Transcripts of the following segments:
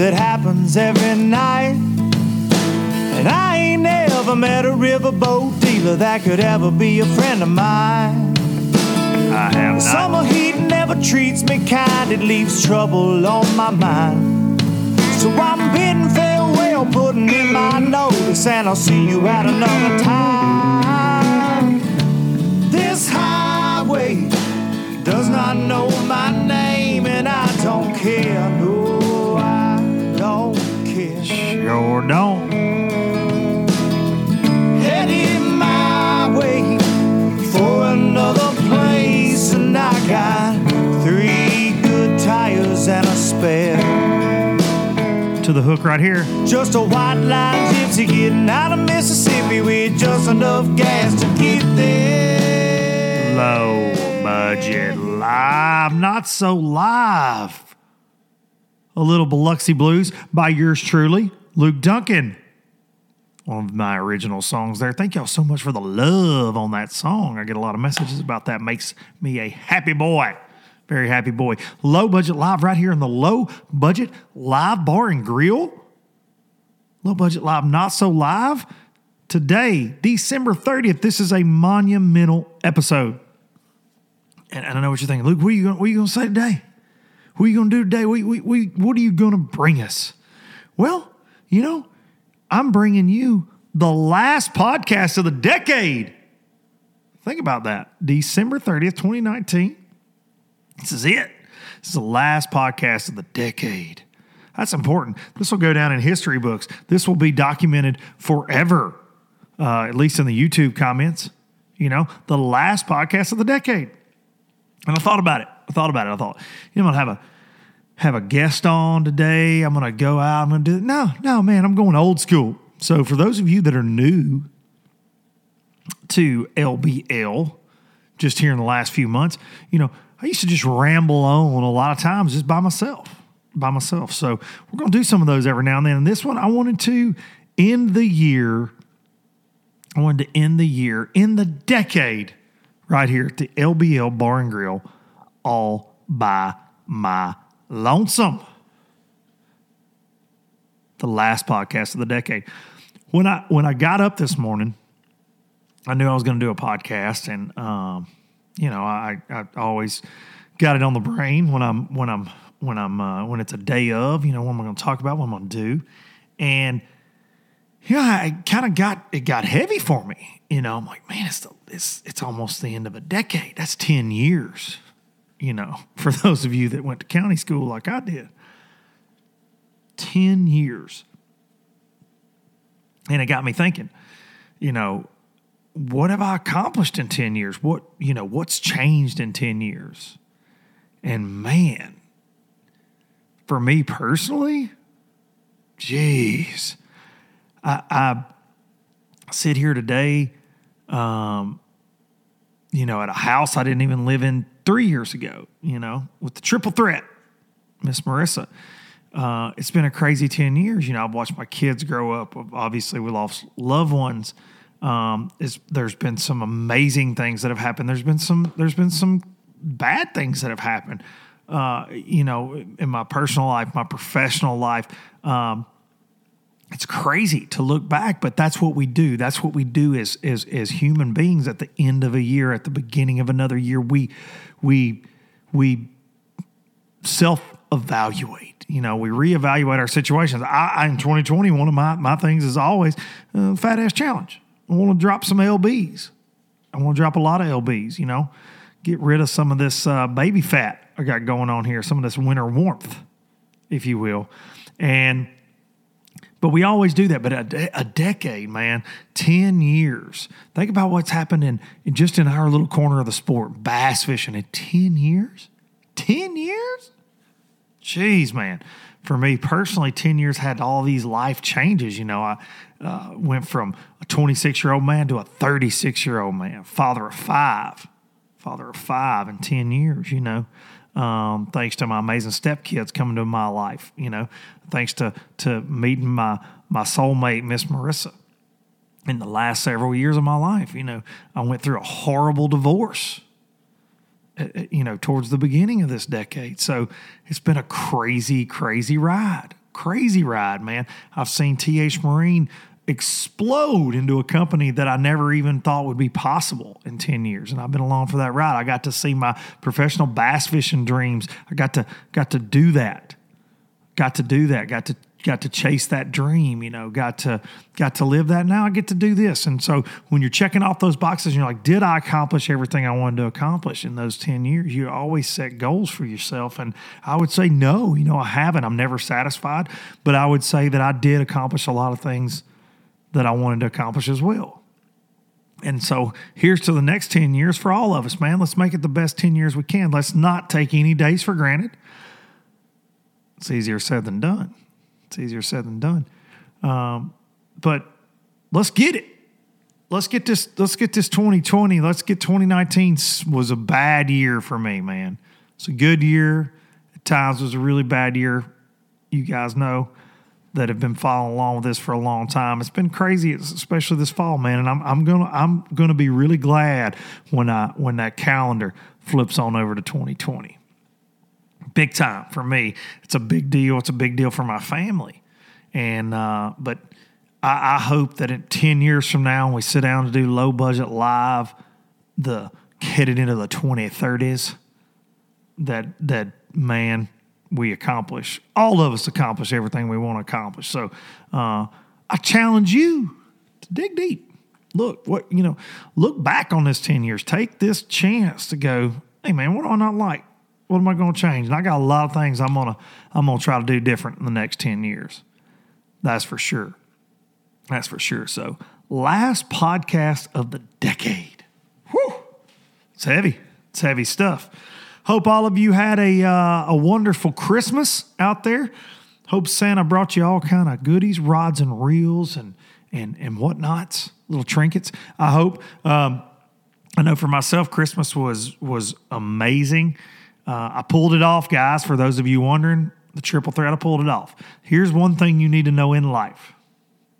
It happens every night. And I ain't never met a riverboat dealer that could ever be a friend of mine. I have The summer heat never treats me kind, it leaves trouble on my mind. So I'm bidding farewell, putting in my notice, and I'll see you at another time. This highway does not know my name, and I don't care. No, I don't care. Sure don't. Heading my way for another place, and I got three good tires and a spare. To the hook right here. Just a white line gypsy getting out of Mississippi with just enough gas to get there. Low budget live, not so live. A little Biloxi Blues by yours truly, Luke Duncan. One of my original songs there. Thank y'all so much for the love on that song. I get a lot of messages about that. Makes me a happy boy. Very happy boy. Low budget live right here in the low budget live bar and grill. Low budget live, not so live. Today, December 30th, this is a monumental episode. And, and I know what you're thinking, Luke, what are you going, what are you to say today? What are you to do today? What, what, what, what are you to bring us? Well, you know, I'm bringing you the last podcast of the decade. Think about that. December 30th, 2019. This is it. This is the last podcast of the decade. That's important. This will go down in history books. This will be documented forever, uh, at least in the YouTube comments. You know, the last podcast of the decade. And I thought about it. I thought about it. I thought, you know, I'm gonna have a have a guest on today. I'm gonna go out. I'm gonna do no, no, man. I'm going old school. So for those of you that are new to LBL, just here in the last few months, you know, I used to just ramble on a lot of times just by myself, by myself. So we're going to do some of those every now and then. And this one, I wanted to end the year. I wanted to end the year in the decade right here at the LBL Bar and Grill all by my lonesome. The last podcast of the decade. When I when I got up this morning, I knew I was going to do a podcast, and um, you know, I, I always got it on the brain when I'm when I'm when I'm uh, when it's a day of, you know, what am I going to talk about, what I'm going to do, and you know, I kind of got it got heavy for me. You know, I'm like, man, it's the, it's it's almost the end of a decade. That's ten years. You know, for those of you that went to county school like I did, ten years. And it got me thinking, you know, what have I accomplished in 10 years? What, you know, what's changed in 10 years? And man, for me personally, jeez, I, I sit here today, um, you know, at a house I didn't even live in three years ago, you know, with the triple threat, Miss Marissa. Uh, it's been a crazy 10 years. You know, I've watched my kids grow up. Obviously, we lost loved ones. Um, there's been some amazing things that have happened. There's been some, there's been some bad things that have happened. Uh, you know, in my personal life, my professional life. Um, it's crazy to look back, but that's what we do. That's what we do as as as human beings at the end of a year, at the beginning of another year. We we we self evaluate. You know, we reevaluate our situations. I, in 2020, one of my my things is always uh, fat ass challenge. I want to drop some lbs. I want to drop a lot of lbs. You know, get rid of some of this uh, baby fat I got going on here, some of this winter warmth, if you will, and but we always do that. But a, de- a, decade, man, 10 years. Think about what's happened in, in, just in our little corner of the sport, bass fishing in 10 years. 10 years? Jeez, man. For me personally, 10 years had all these life changes. You know, I uh, went from a 26 year old man to a 36 year old man, father of five, father of five in 10 years, you know um, thanks to my amazing stepkids coming to my life, you know, thanks to to meeting my my soulmate, Miss Marissa. In the last several years of my life, you know, I went through a horrible divorce. Uh, uh, you know, towards the beginning of this decade, so it's been a crazy, crazy ride. Crazy ride, man. I've seen TH Marine explode into a company that I never even thought would be possible in 10 years. And I've been along for that ride. I got to see my professional bass fishing dreams. I got to got to do that. Got to do that. Got to got to chase that dream, you know, got to got to live that. Now I get to do this. And so when you're checking off those boxes, you're like, did I accomplish everything I wanted to accomplish in those 10 years? You always set goals for yourself. And I would say no, you know, I haven't. I'm never satisfied. But I would say that I did accomplish a lot of things that I wanted to accomplish as well. And so here's to the next 10 years for all of us, man. Let's make it the best 10 years we can. Let's not take any days for granted. It's easier said than done. It's easier said than done. Um, but let's get it. Let's get this. Let's get this 2020. Let's get 2019 was a bad year for me, man. It's a good year. At times, was a really bad year. You guys know that have been following along with this for a long time. It's been crazy, especially this fall, man. And I'm, I'm gonna I'm gonna be really glad when I when that calendar flips on over to 2020. Big time for me. It's a big deal. It's a big deal for my family. And uh, but I, I hope that in 10 years from now, when we sit down to do low budget live, the headed into the 2030s, that that man we accomplish. All of us accomplish everything we want to accomplish. So uh, I challenge you to dig deep. Look, what you know, look back on this 10 years. Take this chance to go, hey man, what do I not like? What am I going to change? And I got a lot of things I'm gonna I'm gonna try to do different in the next 10 years. That's for sure. That's for sure. So last podcast of the decade. Whew. It's heavy. It's heavy stuff. Hope all of you had a, uh, a wonderful Christmas out there. Hope Santa brought you all kind of goodies, rods and reels and, and, and whatnots, little trinkets. I hope. Um, I know for myself, Christmas was, was amazing. Uh, I pulled it off, guys. For those of you wondering, the triple threat, I pulled it off. Here's one thing you need to know in life.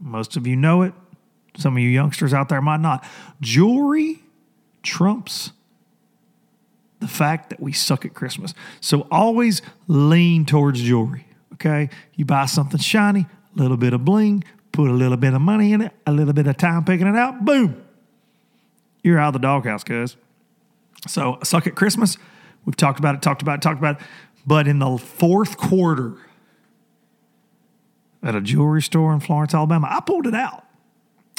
Most of you know it. Some of you youngsters out there might not. Jewelry trumps the fact that we suck at Christmas. So always lean towards jewelry. Okay. You buy something shiny, a little bit of bling, put a little bit of money in it, a little bit of time picking it out, boom. You're out of the doghouse, cuz. So suck at Christmas. We've talked about it, talked about it, talked about it. But in the fourth quarter at a jewelry store in Florence, Alabama, I pulled it out.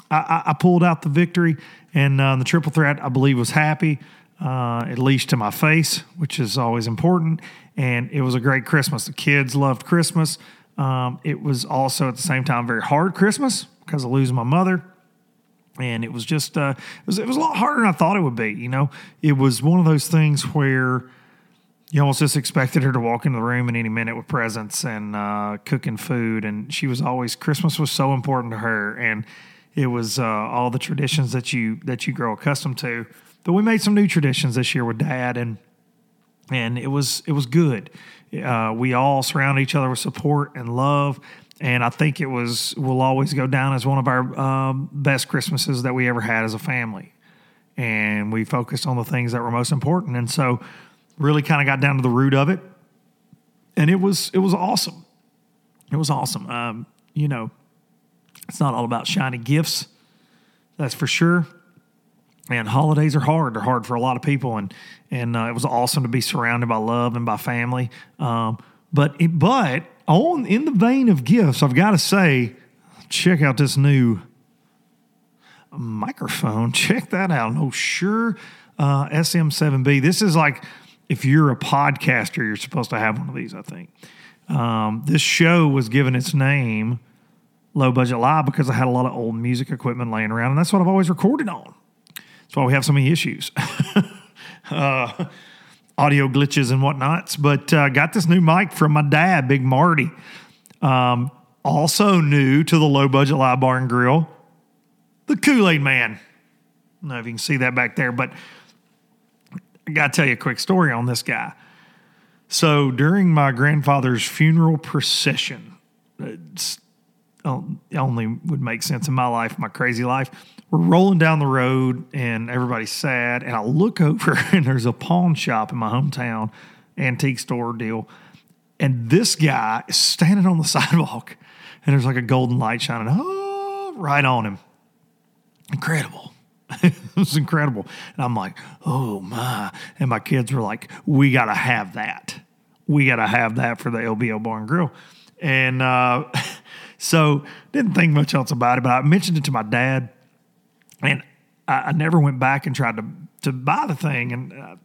I, I, I pulled out the victory, and uh, the triple threat, I believe, was happy uh, at least to my face, which is always important. And it was a great Christmas. The kids loved Christmas. Um, it was also at the same time very hard Christmas because of losing my mother. And it was just, uh, it, was, it was a lot harder than I thought it would be. You know, it was one of those things where you almost just expected her to walk into the room in any minute with presents and uh, cooking food. And she was always, Christmas was so important to her. And it was uh, all the traditions that you, that you grow accustomed to. But we made some new traditions this year with dad and, and it was, it was good. Uh, we all surrounded each other with support and love and I think it was will always go down as one of our um, best Christmases that we ever had as a family. And we focused on the things that were most important, and so really kind of got down to the root of it. And it was it was awesome. It was awesome. Um, you know, it's not all about shiny gifts, that's for sure. And holidays are hard. They're hard for a lot of people, and and uh, it was awesome to be surrounded by love and by family. Um, but it, but on in the vein of gifts, I've got to say, check out this new microphone. Check that out. No, Shure, uh, SM7B. This is like if you're a podcaster, you're supposed to have one of these. I think um, this show was given its name Low Budget Live because I had a lot of old music equipment laying around, and that's what I've always recorded on. That's why we have so many issues. uh, audio glitches and whatnots. But uh, got this new mic from my dad, Big Marty. Um, also new to the low budget live bar and grill, the Kool Aid Man. I don't know if you can see that back there, but I got to tell you a quick story on this guy. So during my grandfather's funeral procession, it's only would make sense in my life, my crazy life we're rolling down the road and everybody's sad. And I look over and there's a pawn shop in my hometown, antique store deal. And this guy is standing on the sidewalk and there's like a golden light shining oh, right on him. Incredible. it was incredible. And I'm like, oh my. And my kids were like, we got to have that. We got to have that for the LBL Bar and Grill. And uh, so didn't think much else about it, but I mentioned it to my dad and I, I, never went back and tried to to buy the thing. And uh,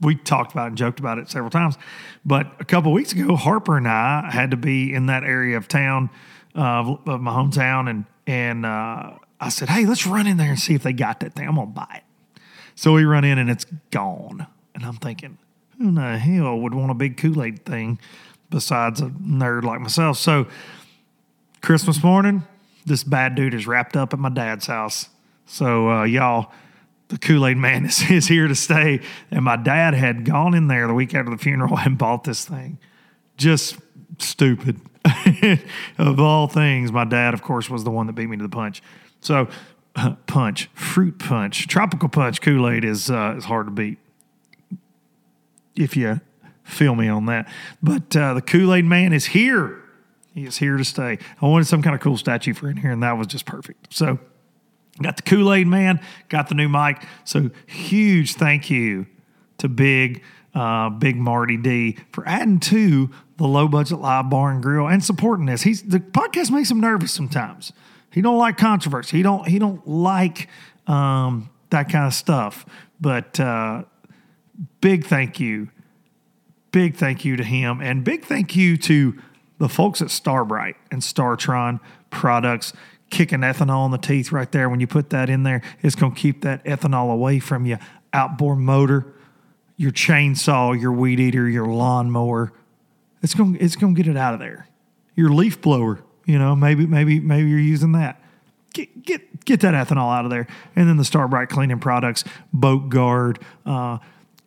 we talked about it and joked about it several times. But a couple weeks ago, Harper and I had to be in that area of town uh, of my hometown, and and uh, I said, "Hey, let's run in there and see if they got that thing. I'm gonna buy it." So we run in and it's gone, and I'm thinking, who in the hell would want a big Kool Aid thing besides a nerd like myself? So Christmas morning, this bad dude is wrapped up at my dad's house so, uh, y'all, the Kool Aid Man is, is here to stay. And my dad had gone in there the week after the funeral and bought this thing. Just stupid. of all things, my dad, of course, was the one that beat me to the punch. So, punch, fruit punch, tropical punch Kool Aid is uh, is hard to beat. If you feel me on that, but uh, the Kool Aid Man is here. He is here to stay. I wanted some kind of cool statue for in here, and that was just perfect. So Got the Kool Aid Man, got the new mic. So huge thank you to Big uh, Big Marty D for adding to the low budget live bar and grill and supporting this. He's the podcast makes him nervous sometimes. He don't like controversy. He don't he don't like um, that kind of stuff. But uh, big thank you, big thank you to him, and big thank you to the folks at Starbright and Startron Products kicking ethanol in the teeth right there. When you put that in there, it's going to keep that ethanol away from your outboard motor, your chainsaw, your weed eater, your lawnmower. It's going it's going to get it out of there. Your leaf blower, you know, maybe maybe maybe you're using that. Get get get that ethanol out of there. And then the Starbright cleaning products, boat guard, uh,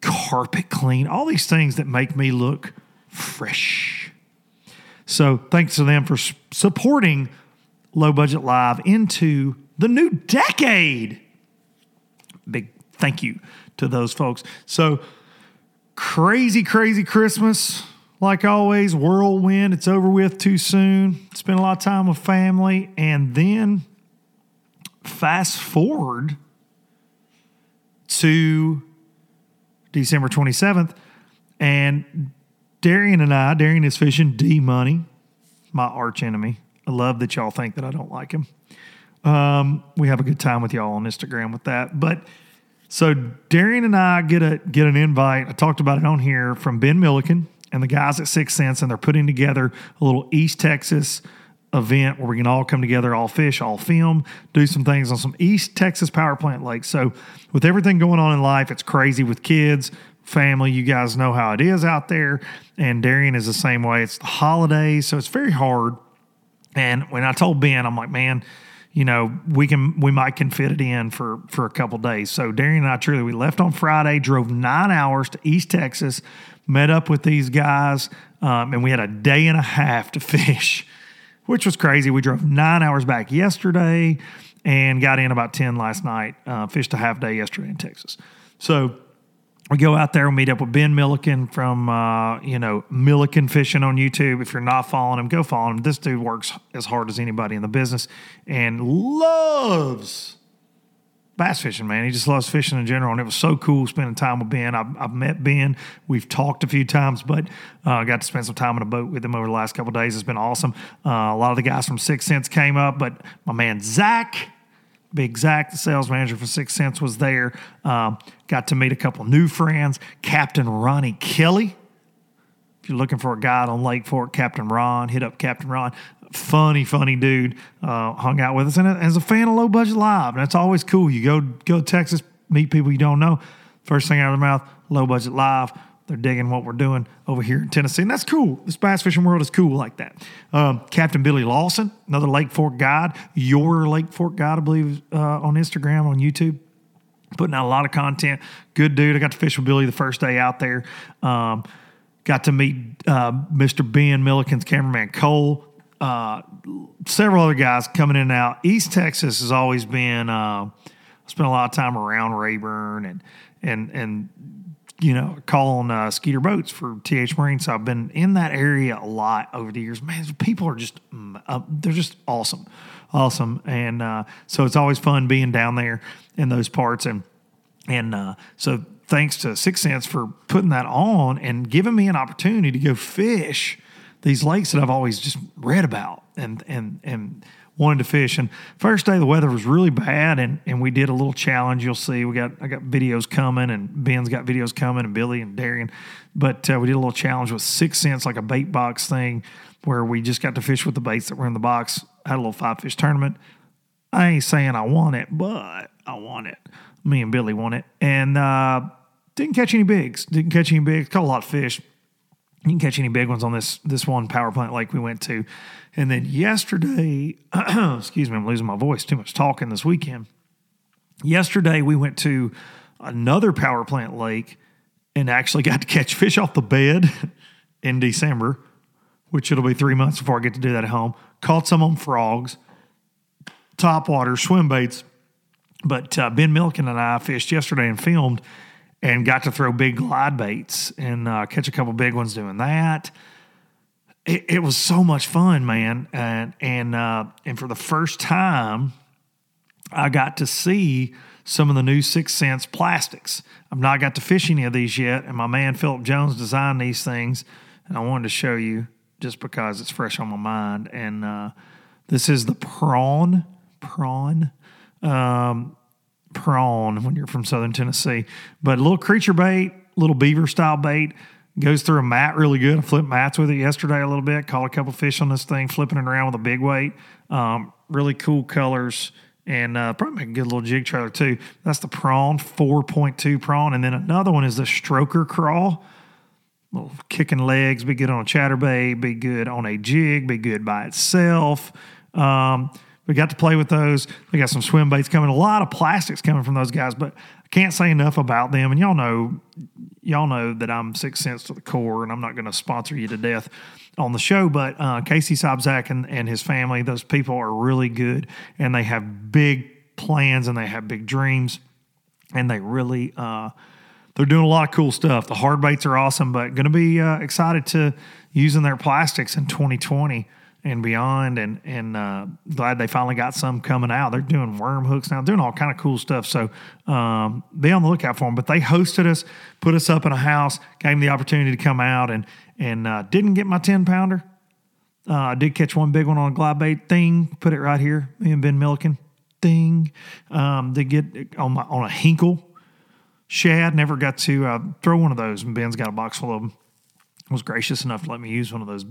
carpet clean, all these things that make me look fresh. So thanks to them for supporting Low Budget Live into the new decade. Big thank you to those folks. So, crazy, crazy Christmas. Like always, whirlwind. It's over with too soon. Spend a lot of time with family. And then fast forward to December 27th. And Darian and I, Darian is fishing D Money, my arch enemy. I love that y'all think that I don't like him. Um, we have a good time with y'all on Instagram with that. But so Darian and I get a get an invite. I talked about it on here from Ben Milliken and the guys at Six Sense, and they're putting together a little East Texas event where we can all come together, all fish, all film, do some things on some East Texas power plant lakes. So, with everything going on in life, it's crazy with kids, family. You guys know how it is out there. And Darien is the same way. It's the holidays, so it's very hard. And when I told Ben, I'm like, man, you know, we can we might can fit it in for for a couple days. So Darian and I truly we left on Friday, drove nine hours to East Texas, met up with these guys, um, and we had a day and a half to fish, which was crazy. We drove nine hours back yesterday and got in about ten last night. Uh, fished a half day yesterday in Texas. So we go out there and meet up with Ben Milliken from uh, you know Milliken Fishing on YouTube. If you're not following him, go follow him. This dude works as hard as anybody in the business and loves bass fishing. Man, he just loves fishing in general, and it was so cool spending time with Ben. I've, I've met Ben. We've talked a few times, but I uh, got to spend some time in a boat with him over the last couple days. It's been awesome. Uh, a lot of the guys from Six Sense came up, but my man Zach Big Zach, the sales manager for Six Sense, was there. Um, got to meet a couple new friends. Captain Ronnie Kelly. If you're looking for a guide on Lake Fork, Captain Ron, hit up Captain Ron. Funny, funny dude. Uh, hung out with us and as a fan of Low Budget Live. And that's always cool. You go go to Texas, meet people you don't know. First thing out of their mouth, Low Budget Live they're digging what we're doing over here in Tennessee. And that's cool. This bass fishing world is cool like that. Um, Captain Billy Lawson, another Lake Fork guide, your Lake Fork guide, I believe, uh, on Instagram, on YouTube. Putting out a lot of content. Good dude. I got to fish with Billy the first day out there. Um, got to meet uh, Mr. Ben Milliken's cameraman Cole. Uh, several other guys coming in and out. East Texas has always been. Uh, I spent a lot of time around Rayburn and and and you know, calling uh, Skeeter Boats for TH Marine. So I've been in that area a lot over the years. Man, people are just, uh, they're just awesome. Awesome. And uh, so it's always fun being down there in those parts. And, and uh, so thanks to Six Sense for putting that on and giving me an opportunity to go fish these lakes that I've always just read about and, and, and, wanted to fish. And first day the weather was really bad, and and we did a little challenge. You'll see, we got I got videos coming, and Ben's got videos coming, and Billy and Darian. But uh, we did a little challenge with Six Sense, like a bait box thing, where we just got to fish with the baits that were in the box. Had a little five fish tournament. I ain't saying I won it, but I won it. Me and Billy won it, and uh, didn't catch any bigs. Didn't catch any bigs. Caught a lot of fish. You can catch any big ones on this this one power plant lake we went to. And then yesterday, excuse me, I'm losing my voice. Too much talking this weekend. Yesterday we went to another power plant lake and actually got to catch fish off the bed in December, which it'll be three months before I get to do that at home. Caught some on frogs, top water, swim baits. But uh, Ben Milliken and I fished yesterday and filmed and got to throw big glide baits and uh, catch a couple big ones doing that. It, it was so much fun, man, and and uh, and for the first time, I got to see some of the new Six Sense plastics. I've not got to fish any of these yet, and my man Philip Jones designed these things, and I wanted to show you just because it's fresh on my mind. And uh, this is the prawn, prawn. Um, prawn when you're from southern Tennessee. But a little creature bait, little beaver style bait, goes through a mat really good. I flipped mats with it yesterday a little bit, caught a couple fish on this thing, flipping it around with a big weight. Um, really cool colors and uh, probably make a good little jig trailer too. That's the prawn, 4.2 prawn. And then another one is the stroker crawl. Little kicking legs, be good on a chatterbait, be good on a jig, be good by itself. Um, we got to play with those. We got some swim baits coming. A lot of plastics coming from those guys, but I can't say enough about them. And y'all know, y'all know that I'm Six Sense to the core, and I'm not going to sponsor you to death on the show. But uh, Casey Sobzak and, and his family, those people are really good, and they have big plans and they have big dreams, and they really. Uh, they're doing a lot of cool stuff. The hard baits are awesome, but going to be uh, excited to using their plastics in 2020 and beyond and and uh, glad they finally got some coming out. They're doing worm hooks now doing all kind of cool stuff. So um, be on the lookout for them but they hosted us put us up in a house gave me the opportunity to come out and and uh, didn't get my 10 pounder. Uh, i did catch one big one on a glide bait. Thing put it right here me and ben milliken. Thing um, did get on my on a hinkle shad. Never got to uh, throw one of those and ben's got a box full of them was gracious enough to let me use one of those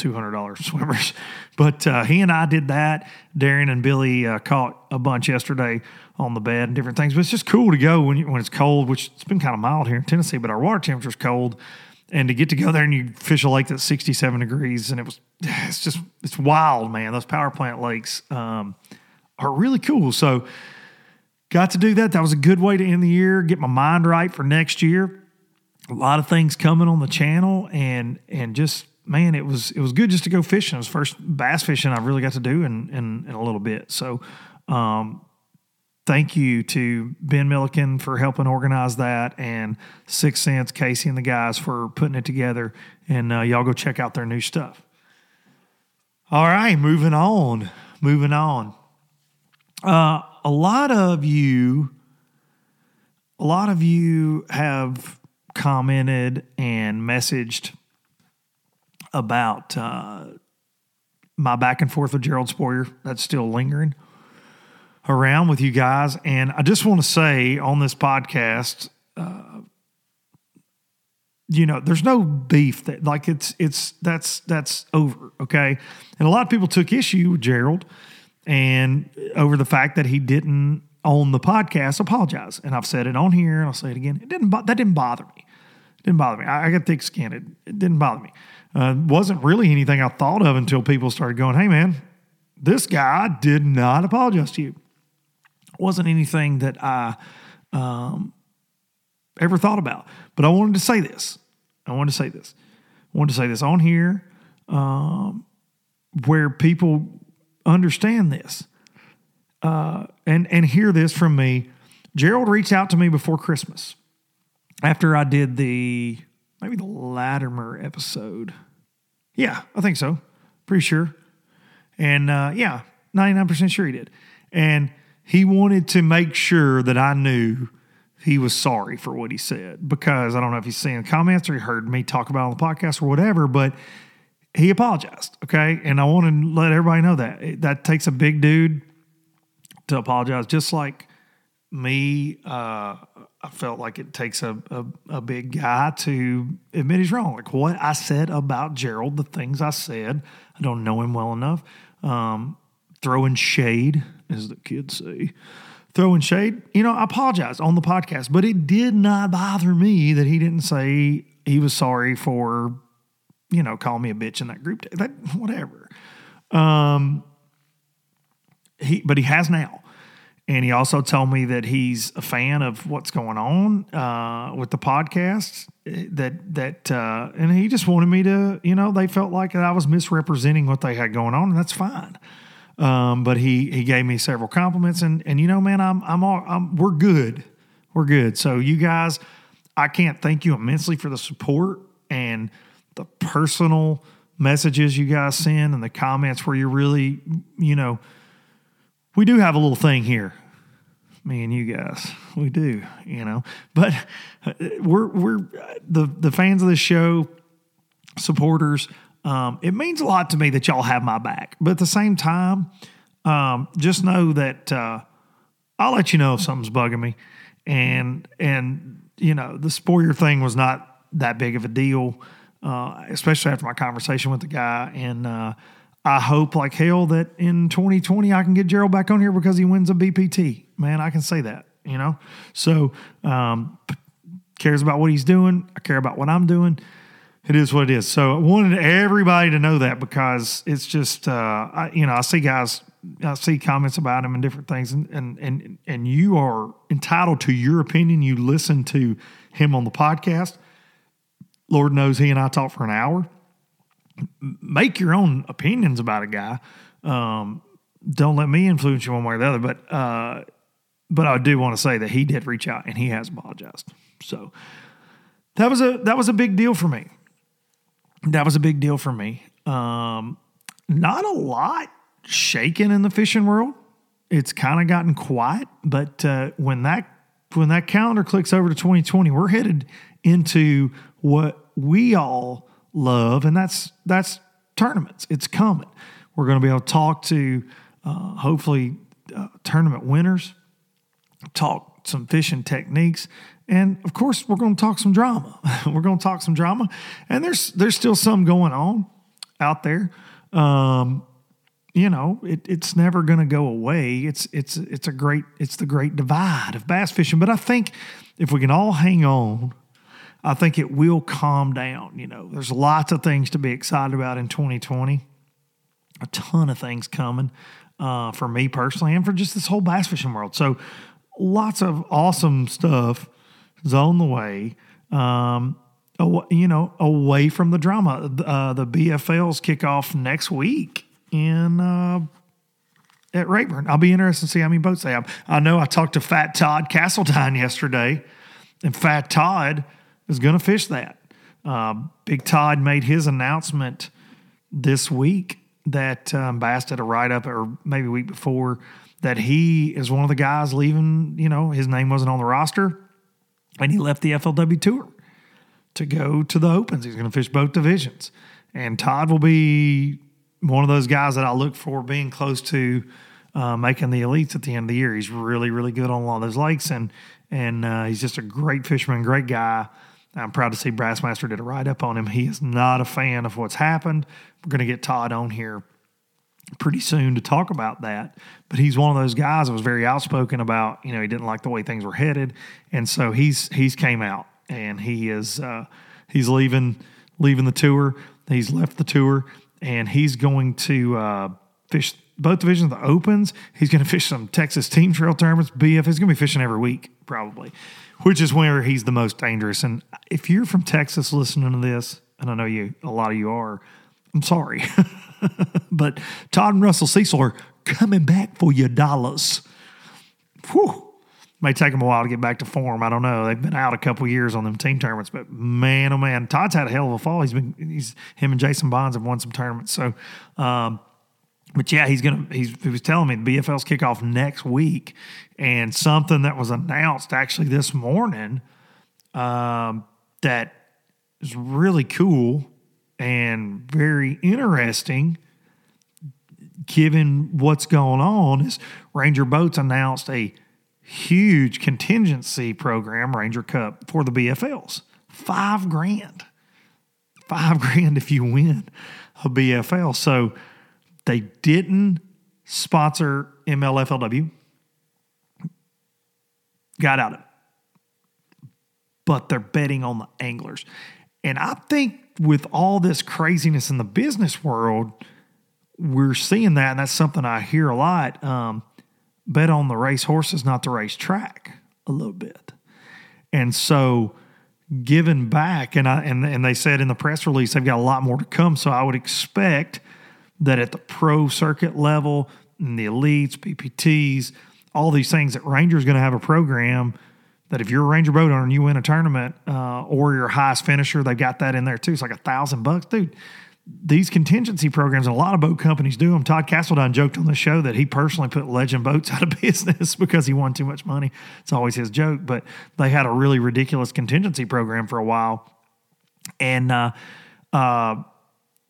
two hundred dollars swimmers. But uh, he and I did that. Darren and Billy uh, caught a bunch yesterday on the bed and different things. But it's just cool to go when you, when it's cold, which it's been kind of mild here in Tennessee, but our water temperature's cold. And to get to go there and you fish a lake that's 67 degrees, and it was, it's just, it's wild, man. Those power plant lakes um, are really cool. So, got to do that. That was a good way to end the year, get my mind right for next year. A lot of things coming on the channel, and and just man, it was it was good just to go fishing. It was first bass fishing I really got to do in in, in a little bit. So, um, thank you to Ben Milliken for helping organize that, and Six Sense, Casey, and the guys for putting it together. And uh, y'all go check out their new stuff. All right, moving on. Moving on. Uh, a lot of you, a lot of you have commented and messaged about uh, my back and forth with Gerald Spohrer. That's still lingering around with you guys. And I just want to say on this podcast, uh, you know, there's no beef that like it's it's that's that's over, okay? And a lot of people took issue with Gerald and over the fact that he didn't on the podcast apologize. And I've said it on here and I'll say it again. It didn't that didn't bother me. It didn't bother me. I, I got thick skin. It, it didn't bother me. Uh, wasn't really anything I thought of until people started going, "Hey, man, this guy did not apologize to you." wasn't anything that I um, ever thought about. But I wanted to say this. I wanted to say this. I wanted to say this on here um, where people understand this uh, and and hear this from me. Gerald reached out to me before Christmas after I did the maybe the Latimer episode. Yeah, I think so. Pretty sure. And uh, yeah, 99% sure he did. And he wanted to make sure that I knew he was sorry for what he said because I don't know if he's seen the comments or he heard me talk about on the podcast or whatever, but he apologized. Okay. And I want to let everybody know that that takes a big dude to apologize, just like me. Uh, I felt like it takes a, a, a, big guy to admit he's wrong. Like what I said about Gerald, the things I said, I don't know him well enough. Um, throwing shade, as the kids say, throwing shade. You know, I apologize on the podcast, but it did not bother me that he didn't say he was sorry for, you know, calling me a bitch in that group. That whatever. Um, he, but he has now. And he also told me that he's a fan of what's going on uh, with the podcast. That that uh, and he just wanted me to, you know, they felt like I was misrepresenting what they had going on, and that's fine. Um, but he he gave me several compliments, and and you know, man, I'm I'm all I'm we're good, we're good. So you guys, I can't thank you immensely for the support and the personal messages you guys send and the comments where you're really, you know, we do have a little thing here me and you guys. We do, you know. But uh, we're we're the the fans of this show, supporters. Um, it means a lot to me that y'all have my back. But at the same time, um, just know that uh, I'll let you know if something's bugging me. And and you know the Spohrer thing was not that big of a deal, uh, especially after my conversation with the guy. And uh, I hope like hell that in 2020 I can get Gerald back on here because he wins a BPT. Man, I can say that. You know, so um, cares about what he's doing. I care about what I'm doing it is what it is. So I wanted everybody to know that because it's just, uh, I, you know, I see guys, I see comments about him and different things, and and and and you are entitled to your opinion. You listen to him on the podcast. Lord knows he and I talk for an hour. Make your own opinions about a guy. Um, don't let me influence you one way or the other. But uh, but I do want to say that he did reach out and he has apologized. So that was a that was a big deal for me that was a big deal for me. Um, not a lot shaking in the fishing world. It's kind of gotten quiet, but uh, when that when that calendar clicks over to 2020, we're headed into what we all love, and that's that's tournaments. It's coming. We're going to be able to talk to uh, hopefully uh, tournament winners, talk some fishing techniques, and of course, we're going to talk some drama. we're going to talk some drama, and there's there's still some going on. out there. Um, you know, it, it's never going to go away. It's it's it's a great it's the great divide of bass fishing. But I think if we can all hang on, I think it will calm down. You know, there's lots of things to be excited about in 2020. A ton of things coming uh, for me personally, and for just this whole bass fishing world. So, lots of awesome stuff is on the way. Um, you know, away from the drama. Uh, the BFLs kick off next week in uh, at Rayburn. I'll be interested to see how many boats they have. I know I talked to Fat Todd Castledine yesterday, and Fat Todd is going to fish that. Uh, Big Todd made his announcement this week that um, Bass did a write up, or maybe week before, that he is one of the guys leaving. You know, his name wasn't on the roster, and he left the FLW tour to go to the Opens. He's going to fish both divisions. And Todd will be one of those guys that I look for being close to uh, making the elites at the end of the year. He's really, really good on a lot of those lakes, and and uh, he's just a great fisherman, great guy. I'm proud to see Bassmaster did a write up on him. He is not a fan of what's happened. We're going to get Todd on here pretty soon to talk about that. But he's one of those guys that was very outspoken about, you know, he didn't like the way things were headed, and so he's he's came out and he is uh, he's leaving leaving the tour. He's left the tour and he's going to uh, fish both divisions of the opens. He's going to fish some Texas team trail tournaments, BF. He's going to be fishing every week probably, which is where he's the most dangerous. And if you're from Texas listening to this, and I know you a lot of you are, I'm sorry. but Todd and Russell Cecil are coming back for your dollars. Whew. May take them a while to get back to form. I don't know. They've been out a couple years on them team tournaments, but man, oh man, Todd's had a hell of a fall. He's been, he's him and Jason Bonds have won some tournaments. So, um, but yeah, he's gonna. He's, he was telling me the BFLs kick off next week, and something that was announced actually this morning um, that is really cool and very interesting given what's going on is Ranger Boats announced a huge contingency program, Ranger Cup, for the BFLs. Five grand. Five grand if you win a BFL. So they didn't sponsor MLFLW. Got out of it. But they're betting on the anglers. And I think with all this craziness in the business world, we're seeing that, and that's something I hear a lot. Um, bet on the race horses, not the race track, a little bit. And so, giving back, and I and and they said in the press release they've got a lot more to come. So I would expect that at the pro circuit level, and the elites, BPTs, all these things, that Ranger's going to have a program that if you're a Ranger boat owner and you win a tournament uh, or you're highest finisher, they've got that in there too. It's like a thousand bucks, dude. These contingency programs, a lot of boat companies do them. Todd Castledine joked on the show that he personally put Legend Boats out of business because he won too much money. It's always his joke, but they had a really ridiculous contingency program for a while, and uh, uh,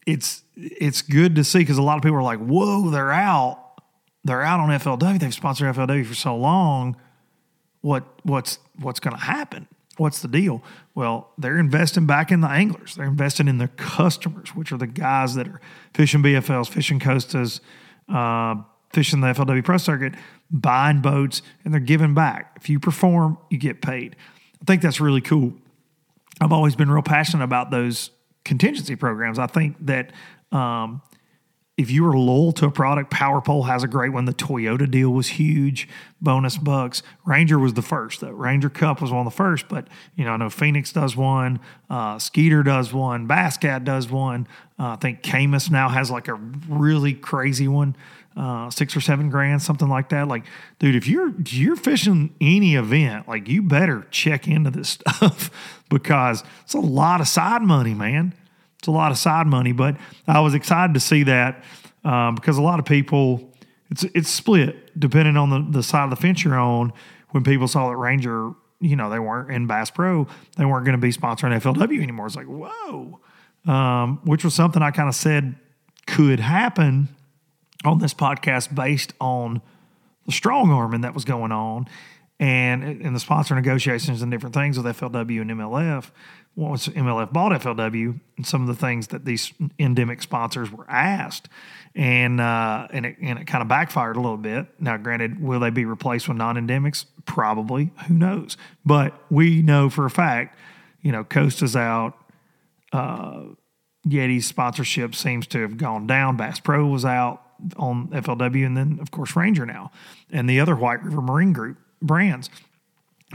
it's it's good to see because a lot of people are like, "Whoa, they're out, they're out on FLW. They've sponsored FLW for so long. What what's what's going to happen? What's the deal? Well, they're investing back in the anglers. They're investing in their customers, which are the guys that are fishing BFLs, fishing Costas, uh, fishing the FLW Pro Circuit, buying boats, and they're giving back. If you perform, you get paid. I think that's really cool. I've always been real passionate about those contingency programs. I think that um, if you are loyal to a product, PowerPole has a great one. The Toyota deal was huge, bonus bucks. Ranger was the first, though. Ranger Cup was one of the first, but you know, I know Phoenix does one, uh, Skeeter does one, Basscat does one. Uh, I think Caymas now has like a really crazy one, uh, six or seven grand, something like that. Like, dude, if you're if you're fishing any event, like you better check into this stuff because it's a lot of side money, man. It's a lot of side money, but I was excited to see that um, because a lot of people, it's it's split depending on the, the side of the fence you're on. When people saw that Ranger, you know, they weren't in Bass Pro, they weren't going to be sponsoring FLW anymore. It's like, whoa, um, which was something I kind of said could happen on this podcast based on the strong arming that was going on. and in the sponsor negotiations and different things with FLW and MLF, once MLF bought FLW, and some of the things that these endemic sponsors were asked, and uh, and it, and it kind of backfired a little bit. Now, granted, will they be replaced with non-endemics? Probably. Who knows? But we know for a fact, you know, Costa's out. Uh, Yeti's sponsorship seems to have gone down. Bass Pro was out on FLW, and then of course Ranger now, and the other White River Marine Group brands.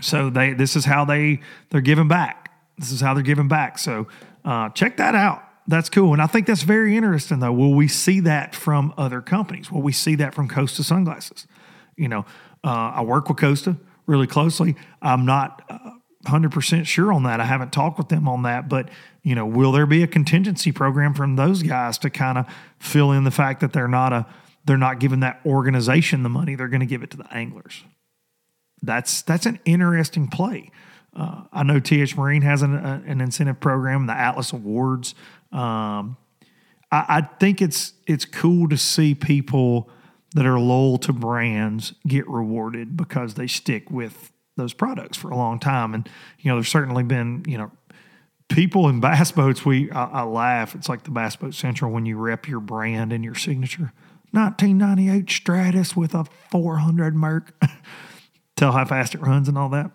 So they this is how they they're giving back. This is how they're giving back. So uh, check that out. That's cool, and I think that's very interesting. Though, will we see that from other companies? Will we see that from Costa sunglasses? You know, uh, I work with Costa really closely. I'm not. Uh, 100% sure on that. I haven't talked with them on that, but you know, will there be a contingency program from those guys to kind of fill in the fact that they're not a they're not giving that organization the money, they're going to give it to the anglers. That's that's an interesting play. Uh, I know TH Marine has an, a, an incentive program, the Atlas Awards. Um, I, I think it's it's cool to see people that are loyal to brands get rewarded because they stick with those products for a long time. And you know, there's certainly been you know people in bass boats. We I, I laugh. It's like the Bass Boat Central when you rep your brand and your signature. 1998 Stratus with a 400 Merc. Tell how fast it runs and all that.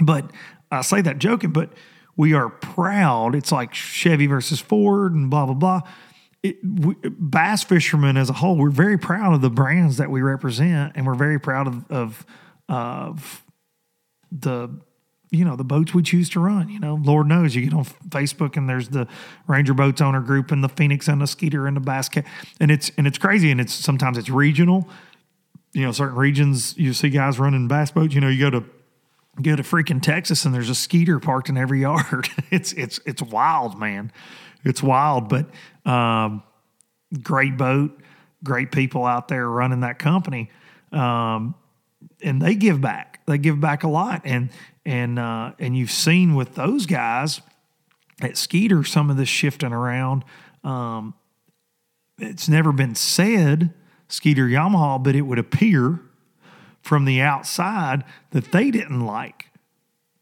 But I say that joking, but we are proud. It's like Chevy versus Ford and blah blah blah. It, we, bass fishermen as a whole, we're very proud of the brands that we represent, and we're very proud of of, of the you know the boats we choose to run. You know, Lord knows you get on Facebook and there's the Ranger Boats owner group and the Phoenix and the Skeeter and the Bass Cat, and it's and it's crazy and it's sometimes it's regional. You know, certain regions you see guys running bass boats. You know, you go to go to freaking Texas and there's a Skeeter parked in every yard. it's it's it's wild, man. It's wild, but um, great boat, great people out there running that company. Um, and they give back. They give back a lot, and and uh, and you've seen with those guys at Skeeter some of this shifting around. Um, it's never been said Skeeter Yamaha, but it would appear from the outside that they didn't like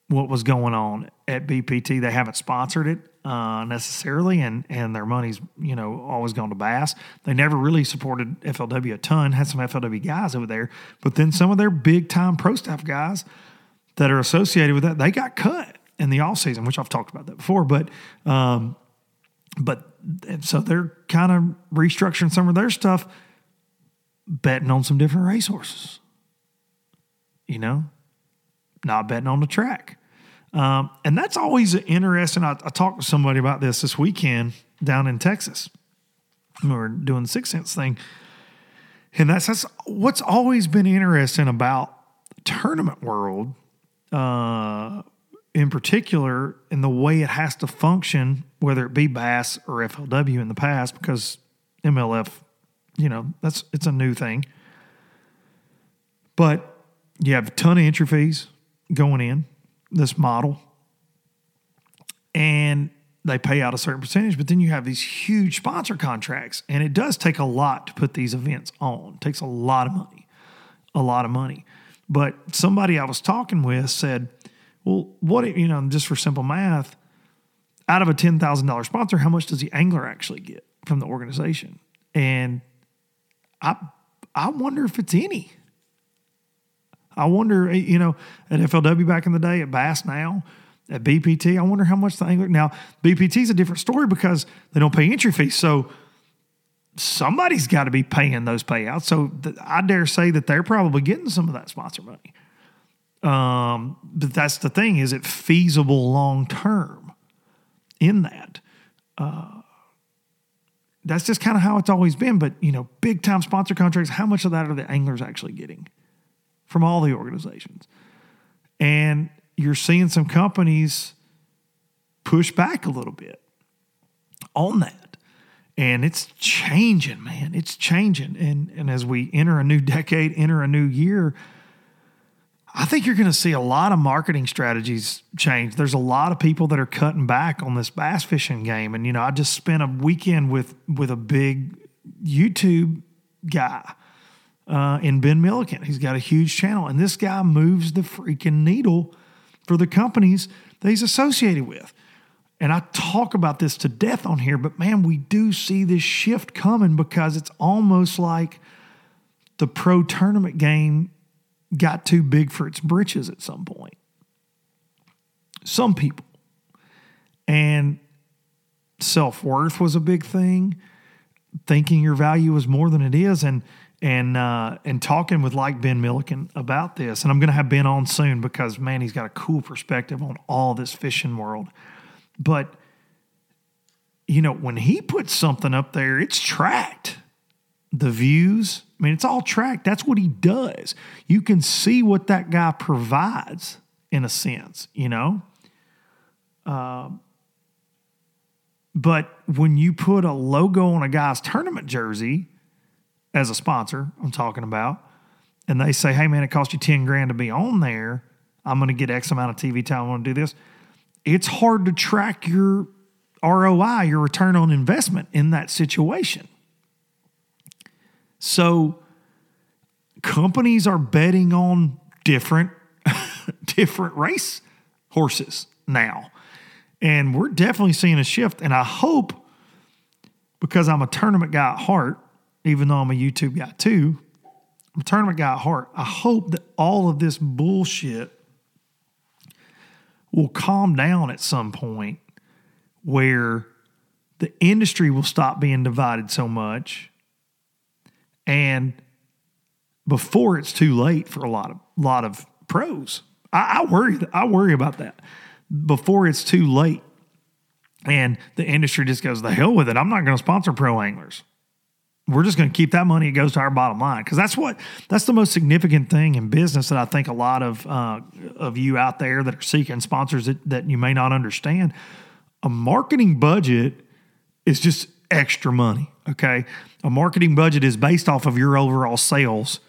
what was going on at BPT. They haven't sponsored it uh, necessarily, and and their money's you know always gone to Bass. They never really supported FLW a ton. Had some FLW guys over there, but then some of their big time pro staff guys that are associated with that, they got cut in the off season, which I've talked about that before. But um, but so they're kind of restructuring some of their stuff, betting on some different racehorses. You know, not betting on the track. Um, and that's always interesting. I, I, talked to somebody about this this weekend down in Texas. We were doing the Six Sense thing. And that's, that's what's always been interesting about tournament world uh, in particular in the way it has to function, whether it be Bass or FLW in the past, because MLF, you know, that's it's a new thing. But you have a ton of entry fees going in this model, and they pay out a certain percentage. But then you have these huge sponsor contracts, and it does take a lot to put these events on. It takes a lot of money, a lot of money. But somebody I was talking with said, well, what, you know, just for simple math, out of a $10,000 sponsor, how much does the angler actually get from the organization? And I, I wonder if it's any. I wonder, you know, at FLW back in the day, at Bass now, at BPT, I wonder how much the angler. Now, BPT is a different story because they don't pay entry fees. So somebody's got to be paying those payouts. So th- I dare say that they're probably getting some of that sponsor money. Um, but that's the thing: is it feasible long term? In that, uh, that's just kind of how it's always been. But you know, big time sponsor contracts. How much of that are the anglers actually getting from all the organizations? And you're seeing some companies push back a little bit on that and it's changing, man. It's changing. And and as we enter a new decade, enter a new year, I think you're going to see a lot of marketing strategies change. There's a lot of people that are cutting back on this bass fishing game. And you know, I just spent a weekend with with a big YouTube guy uh, in Ben Milliken. He's got a huge channel, and this guy moves the freaking needle for the companies that he's associated with. And I talk about this to death on here, but man, we do see this shift coming because it's almost like the pro tournament game got too big for its britches at some point. Some people. And self worth was a big thing, thinking your value was more than it is. And and uh, and talking with like Ben Milliken about this, and I'm going to have Ben on soon because man, he's got a cool perspective on all this fishing world. But you know, when he puts something up there, it's tracked. The views, I mean, it's all tracked. That's what he does. You can see what that guy provides in a sense, you know. Um, but when you put a logo on a guy's tournament jersey as a sponsor, I'm talking about, and they say, hey, man, it cost you 10 grand to be on there. I'm going to get X amount of TV time. I want to do this. It's hard to track your ROI, your return on investment in that situation. So companies are betting on different different race horses now. And we're definitely seeing a shift. And I hope, because I'm a tournament guy at heart, even though I'm a YouTube guy too, I'm a tournament guy at heart. I hope that all of this bullshit will calm down at some point where the industry will stop being divided so much and before it's too late for a lot of lot of pros. I, I worry I worry about that before it's too late. And the industry just goes, the hell with it. I'm not going to sponsor pro anglers. We're just going to keep that money. It goes to our bottom line because that's what that's the most significant thing in business that I think a lot of uh, of you out there that are seeking sponsors that, that you may not understand. A marketing budget is just extra money. Okay, a marketing budget is based off of your overall sales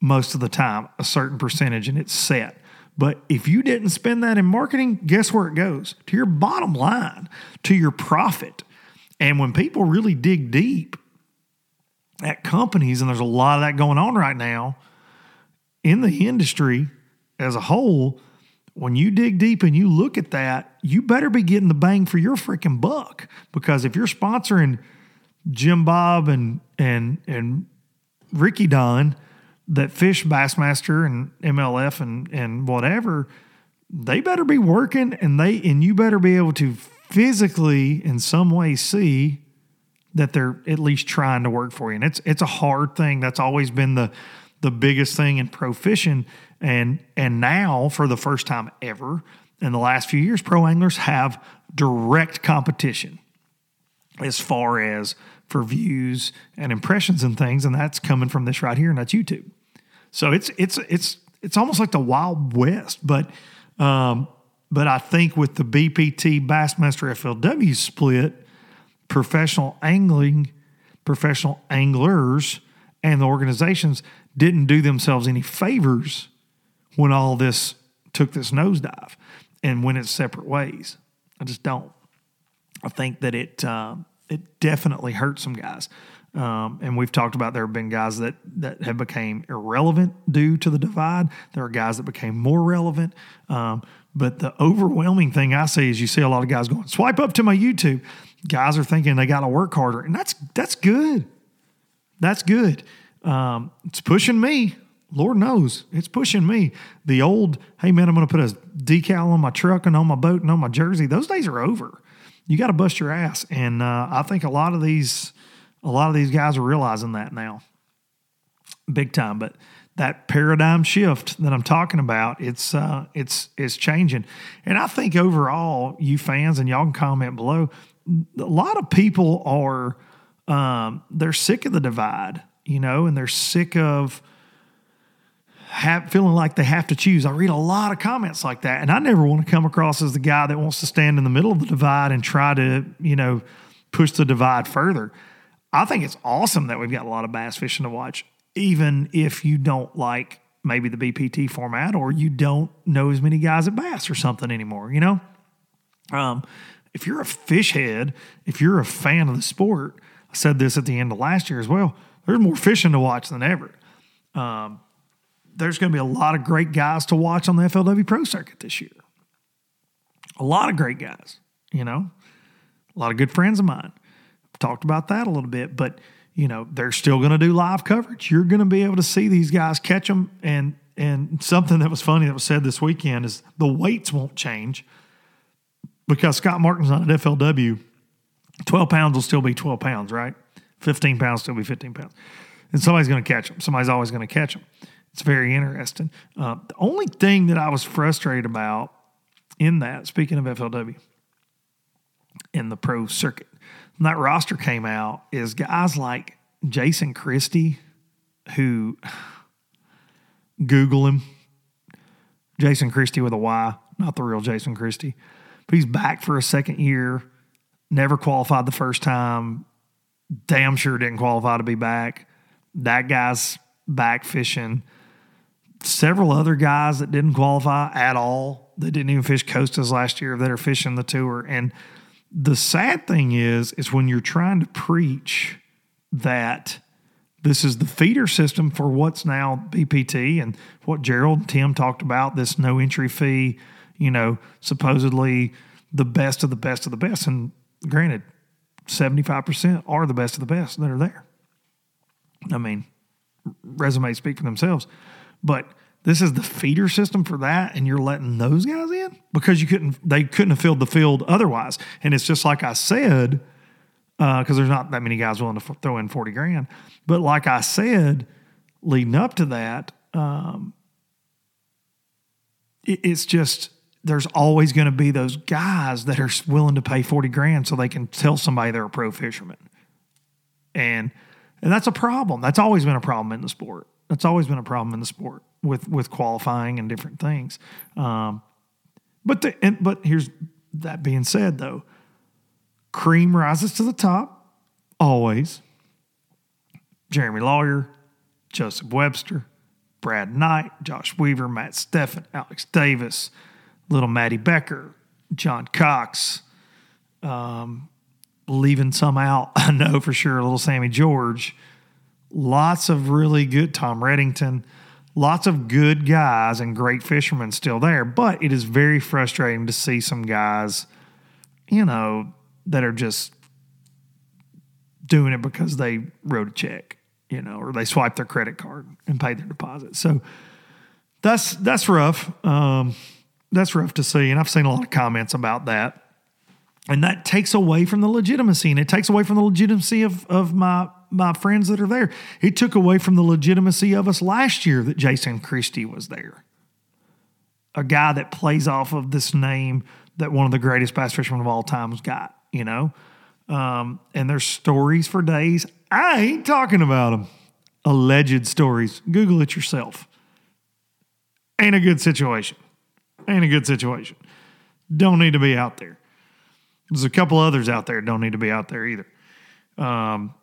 most of the time, a certain percentage, and it's set. But if you didn't spend that in marketing, guess where it goes? To your bottom line, to your profit. And when people really dig deep at companies, and there's a lot of that going on right now in the industry as a whole, when you dig deep and you look at that, you better be getting the bang for your freaking buck. Because if you're sponsoring Jim Bob and and and Ricky Don, that fish Bassmaster and MLF and and whatever, they better be working and they and you better be able to physically in some way see that they're at least trying to work for you. And it's it's a hard thing. That's always been the the biggest thing in pro fishing. And and now for the first time ever in the last few years, pro anglers have direct competition as far as for views and impressions and things, and that's coming from this right here, and that's YouTube. So it's it's it's it's almost like the Wild West, but um, but I think with the BPT Bassmaster FLW split, professional angling, professional anglers, and the organizations didn't do themselves any favors when all this took this nosedive and went its separate ways. I just don't. I think that it uh, it definitely hurt some guys. Um, and we've talked about there have been guys that that have became irrelevant due to the divide. There are guys that became more relevant. Um, but the overwhelming thing I see is you see a lot of guys going swipe up to my YouTube. Guys are thinking they got to work harder, and that's that's good. That's good. Um, it's pushing me. Lord knows it's pushing me. The old, hey man, I'm going to put a decal on my truck and on my boat and on my jersey. Those days are over you got to bust your ass. And uh, I think a lot of these, a lot of these guys are realizing that now, big time. But that paradigm shift that I'm talking about, it's uh, it's it's changing. And I think overall, you fans and y'all can comment below. A lot of people are um, they're sick of the divide, you know, and they're sick of have, feeling like they have to choose. I read a lot of comments like that, and I never want to come across as the guy that wants to stand in the middle of the divide and try to, you know, push the divide further. I think it's awesome that we've got a lot of bass fishing to watch, even if you don't like maybe the BPT format or you don't know as many guys at bass or something anymore. You know, um, if you're a fish head, if you're a fan of the sport, I said this at the end of last year as well. There's more fishing to watch than ever. Um, there's going to be a lot of great guys to watch on the FLW Pro Circuit this year. A lot of great guys, you know, a lot of good friends of mine. Talked about that a little bit, but you know they're still going to do live coverage. You're going to be able to see these guys catch them, and and something that was funny that was said this weekend is the weights won't change because Scott Martin's not at FLW. Twelve pounds will still be twelve pounds, right? Fifteen pounds still be fifteen pounds, and somebody's going to catch them. Somebody's always going to catch them. It's very interesting. Uh, the only thing that I was frustrated about in that, speaking of FLW, in the pro circuit, when that roster came out, is guys like Jason Christie, who Google him, Jason Christie with a Y, not the real Jason Christie, but he's back for a second year. Never qualified the first time. Damn sure didn't qualify to be back. That guy's back fishing several other guys that didn't qualify at all. that didn't even fish Costas last year that are fishing the tour. And the sad thing is, is when you're trying to preach that this is the feeder system for what's now BPT and what Gerald and Tim talked about, this no entry fee, you know, supposedly the best of the best of the best. And granted, 75% are the best of the best that are there. I mean, resumes speak for themselves. But this is the feeder system for that, and you're letting those guys in because you couldn't. They couldn't have filled the field otherwise. And it's just like I said, because uh, there's not that many guys willing to f- throw in forty grand. But like I said, leading up to that, um, it, it's just there's always going to be those guys that are willing to pay 40 grand so they can tell somebody they're a pro fisherman. And and that's a problem. That's always been a problem in the sport. That's always been a problem in the sport with with qualifying and different things. Um, but the, and, but here's that being said though, cream rises to the top always. Jeremy Lawyer, Joseph Webster, Brad Knight, Josh Weaver, Matt Steffen, Alex Davis, little Maddie Becker, John Cox, um, leaving some out, I know for sure, little Sammy George, lots of really good Tom Redington, lots of good guys and great fishermen still there. But it is very frustrating to see some guys, you know, that are just doing it because they wrote a check, you know, or they swiped their credit card and paid their deposit. So that's that's rough. Um, that's rough to see, and I've seen a lot of comments about that. And that takes away from the legitimacy, and it takes away from the legitimacy of, of my my friends that are there. It took away from the legitimacy of us last year that Jason Christie was there. A guy that plays off of this name that one of the greatest bass fishermen of all times got, you know? Um, and there's stories for days. I ain't talking about them. Alleged stories. Google it yourself. Ain't a good situation. Ain't a good situation. Don't need to be out there. There's a couple others out there don't need to be out there either. Um,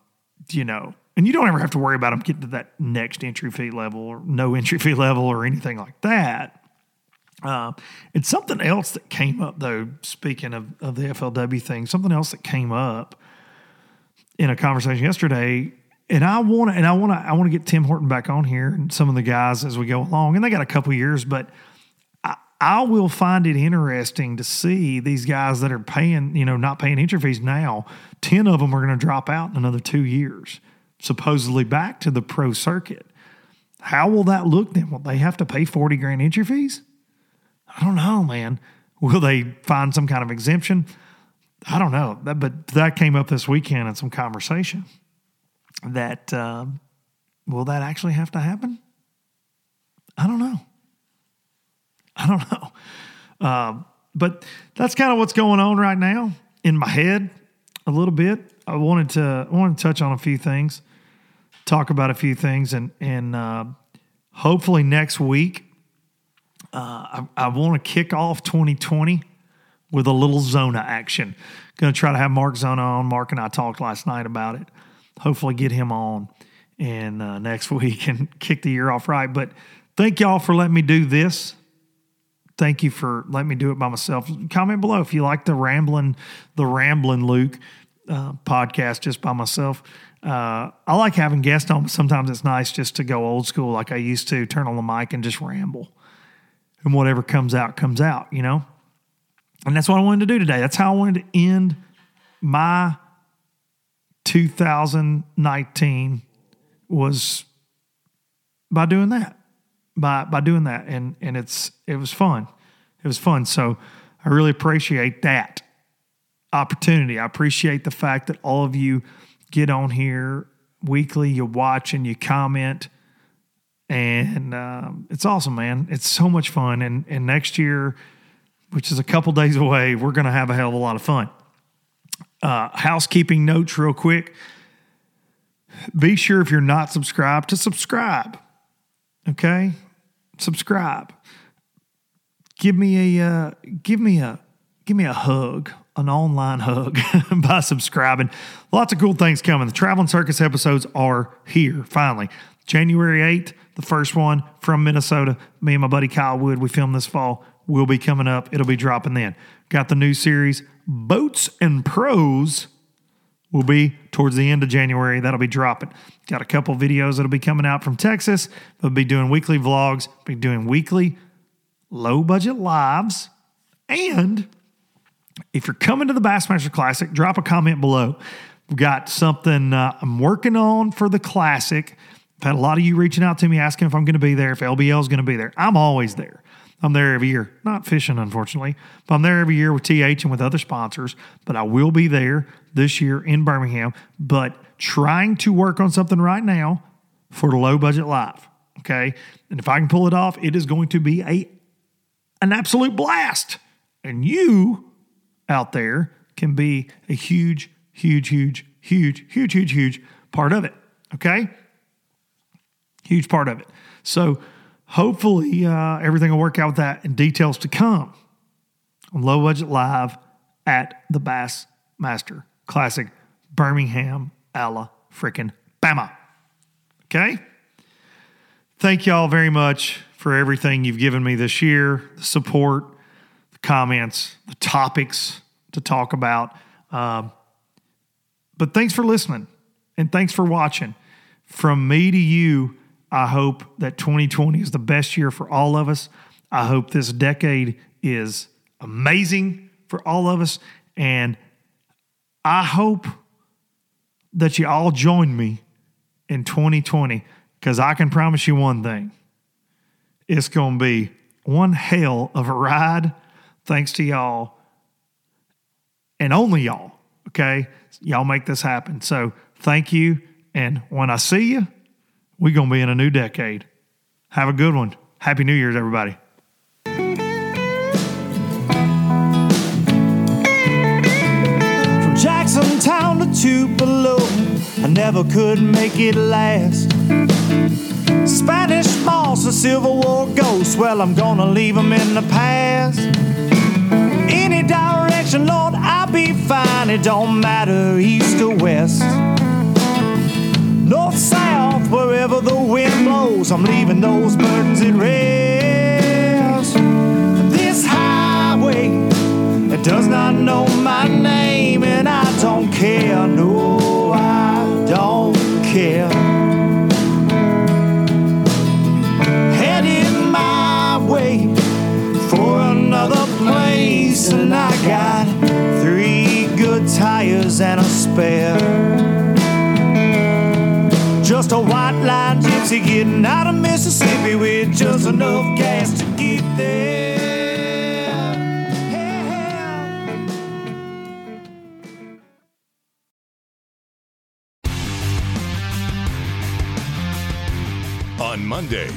you know, and you don't ever have to worry about them getting to that next entry fee level or no entry fee level or anything like that. Uh, it's something else that came up though. Speaking of, of the FLW thing, something else that came up in a conversation yesterday, and I want to, and I want to, I want to get Tim Horton back on here and some of the guys as we go along. And they got a couple years, but I, will find it interesting to see these guys that are paying, you know, not paying entry fees now. Ten of them are going to drop out in another two years, supposedly back to the pro circuit. How will that look then? Will they have to pay forty grand entry fees? I don't know, man. Will they find some kind of exemption? I don't know. That, but that came up this weekend in some conversation. That uh, will that actually have to happen? I don't know. I don't know. Uh, but that's kind of what's going on right now in my head a little bit. I wanted to I wanted to touch on a few things, talk about a few things, and and uh, hopefully next week uh, I, I want to kick off 2020 with a little Zona action. Going to try to have Mark Zona on. Mark and I talked last night about it. Hopefully, get him on and uh, next week and kick the year off right. But thank y'all for letting me do this. Thank you for letting me do it by myself. Comment below if you like the rambling, the rambling Luke. uh, podcast just by myself. Uh, I like having guests on, but sometimes it's nice just to go old school like I used to, turn on the mic and just ramble. And whatever comes out, comes out, you know? And that's what I wanted to do today. That's how I wanted to end my 2019 was by doing that. By by doing that. And and it's it was fun. It was fun. So I really appreciate that opportunity. I appreciate the fact that all of you get on here weekly, you watch and you comment. And um, it's awesome, man. It's so much fun. And and next year, which is a couple days away, we're gonna have a hell of a lot of fun. Uh, housekeeping notes, real quick. Be sure if you're not subscribed to subscribe. Okay, subscribe. Give me a uh, give me a give me a hug, an online hug by subscribing. Lots of cool things coming. The Traveling Circus episodes are here finally. January 8th, the first one from Minnesota. Me and my buddy Kyle Wood, we filmed this fall, will be coming up. It'll be dropping then. Got the new series, Boats and Pros, will be towards the end of January. That'll be dropping. Got a couple videos that'll be coming out from Texas. We'll be doing weekly vlogs, be doing weekly low budget lives. And if you're coming to the Bassmaster Classic, drop a comment below. We've got something uh, I'm working on for the Classic. I've had a lot of you reaching out to me asking if I'm going to be there, if LBL is going to be there. I'm always there. I'm there every year. Not fishing, unfortunately, but I'm there every year with TH and with other sponsors. But I will be there this year in Birmingham, but trying to work on something right now for low budget live. Okay. And if I can pull it off, it is going to be a an absolute blast. And you out there can be a huge, huge, huge, huge, huge, huge, huge part of it. Okay? Huge part of it. So hopefully uh, everything will work out with that and details to come on Low Budget Live at the Bass Master Classic, Birmingham, Ala freaking Bama. Okay? Thank y'all very much for everything you've given me this year, the support, the comments, the topics to talk about. Um, but thanks for listening and thanks for watching. From me to you, I hope that 2020 is the best year for all of us. I hope this decade is amazing for all of us. And I hope that you all join me in 2020 because I can promise you one thing it's going to be one hell of a ride thanks to y'all and only y'all. Okay. Y'all make this happen. So thank you. And when I see you, we're going to be in a new decade. Have a good one. Happy New Year's, everybody. Town to Tupelo, I never could make it last. Spanish moss and Civil War ghosts, well, I'm gonna leave them in the past. Any direction, Lord, I'll be fine. It don't matter, east or west. North, south, wherever the wind blows, I'm leaving those burdens at rest. This highway, does not know my name, and I don't care. No, I don't care. Heading my way for another place, and I got three good tires and a spare. Just a white line gypsy getting out of Mississippi with just enough gas to get there.